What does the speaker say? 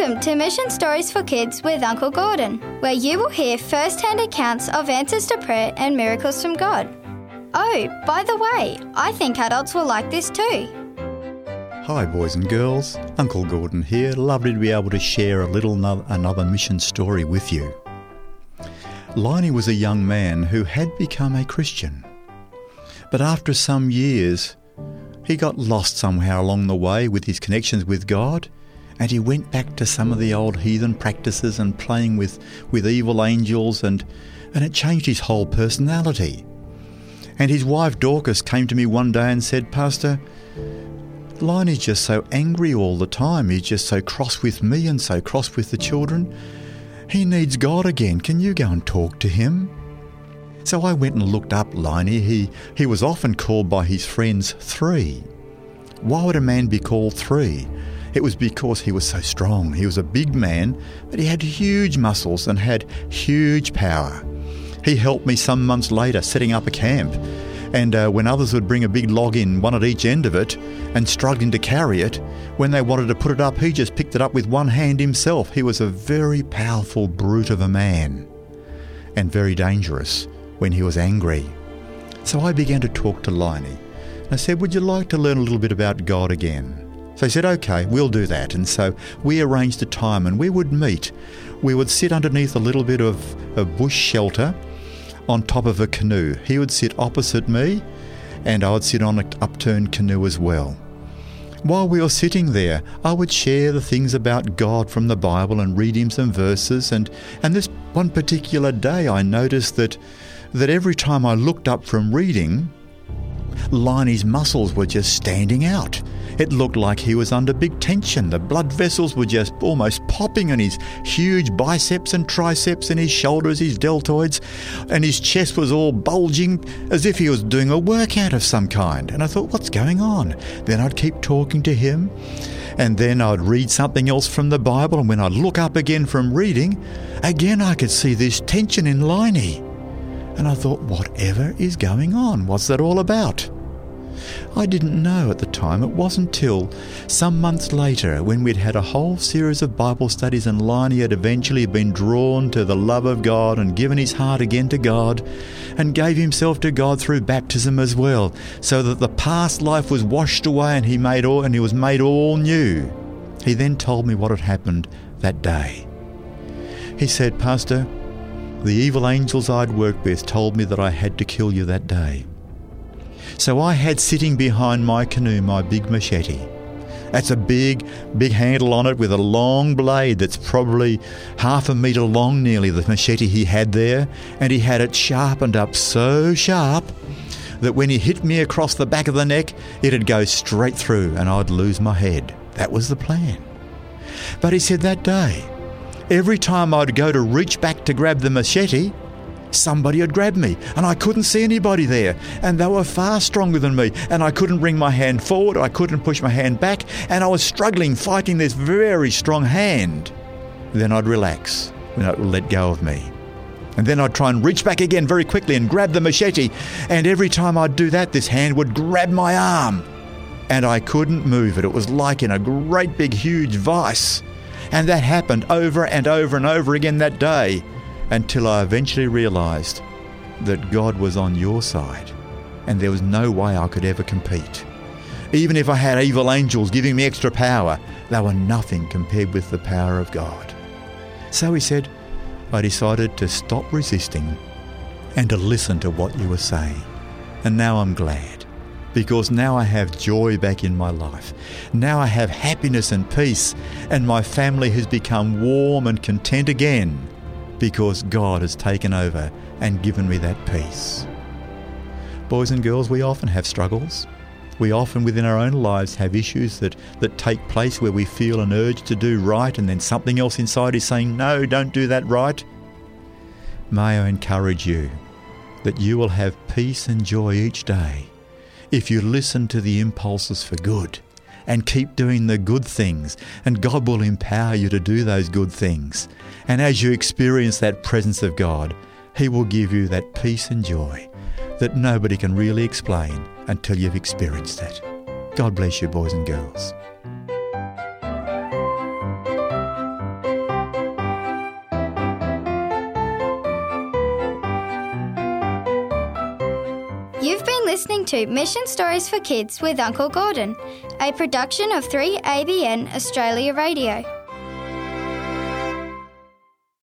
Welcome to Mission Stories for Kids with Uncle Gordon, where you will hear first hand accounts of answers to prayer and miracles from God. Oh, by the way, I think adults will like this too. Hi, boys and girls. Uncle Gordon here. Lovely to be able to share a little no- another mission story with you. Liney was a young man who had become a Christian. But after some years, he got lost somehow along the way with his connections with God and he went back to some of the old heathen practices and playing with, with evil angels, and, and it changed his whole personality. And his wife Dorcas came to me one day and said, Pastor, Liney's just so angry all the time. He's just so cross with me and so cross with the children. He needs God again. Can you go and talk to him? So I went and looked up Liney. He, he was often called by his friends Three. Why would a man be called Three? It was because he was so strong. He was a big man, but he had huge muscles and had huge power. He helped me some months later setting up a camp. And uh, when others would bring a big log in, one at each end of it, and struggling to carry it, when they wanted to put it up, he just picked it up with one hand himself. He was a very powerful brute of a man, and very dangerous when he was angry. So I began to talk to Liney. I said, Would you like to learn a little bit about God again? So he said, okay, we'll do that. And so we arranged a time and we would meet. We would sit underneath a little bit of a bush shelter on top of a canoe. He would sit opposite me and I would sit on an upturned canoe as well. While we were sitting there, I would share the things about God from the Bible and read him some verses. And, and this one particular day, I noticed that, that every time I looked up from reading, Liney's muscles were just standing out. It looked like he was under big tension. The blood vessels were just almost popping on his huge biceps and triceps and his shoulders, his deltoids, and his chest was all bulging as if he was doing a workout of some kind. And I thought, what's going on? Then I'd keep talking to him, and then I'd read something else from the Bible, and when I'd look up again from reading, again I could see this tension in Liney. And I thought, whatever is going on? What's that all about? I didn't know at the time. It wasn't till some months later, when we'd had a whole series of Bible studies and Liney had eventually been drawn to the love of God and given his heart again to God and gave himself to God through baptism as well, so that the past life was washed away and he made all and he was made all new. He then told me what had happened that day. He said, Pastor, the evil angels I'd worked with told me that I had to kill you that day. So I had sitting behind my canoe my big machete. That's a big, big handle on it with a long blade that's probably half a metre long, nearly, the machete he had there. And he had it sharpened up so sharp that when he hit me across the back of the neck, it'd go straight through and I'd lose my head. That was the plan. But he said that day, every time I'd go to reach back to grab the machete, somebody had grabbed me and I couldn't see anybody there. And they were far stronger than me. And I couldn't bring my hand forward, I couldn't push my hand back. And I was struggling, fighting this very strong hand. Then I'd relax when it would let go of me. And then I'd try and reach back again very quickly and grab the machete. And every time I'd do that, this hand would grab my arm. And I couldn't move it. It was like in a great big huge vice. And that happened over and over and over again that day until I eventually realized that God was on your side and there was no way I could ever compete. Even if I had evil angels giving me extra power, they were nothing compared with the power of God. So he said, I decided to stop resisting and to listen to what you were saying. And now I'm glad because now I have joy back in my life. Now I have happiness and peace, and my family has become warm and content again because God has taken over and given me that peace. Boys and girls, we often have struggles. We often within our own lives have issues that, that take place where we feel an urge to do right and then something else inside is saying, no, don't do that right. May I encourage you that you will have peace and joy each day if you listen to the impulses for good and keep doing the good things, and God will empower you to do those good things. And as you experience that presence of God, He will give you that peace and joy that nobody can really explain until you've experienced it. God bless you, boys and girls. Listening to Mission Stories for Kids with Uncle Gordon, a production of 3ABN Australia Radio.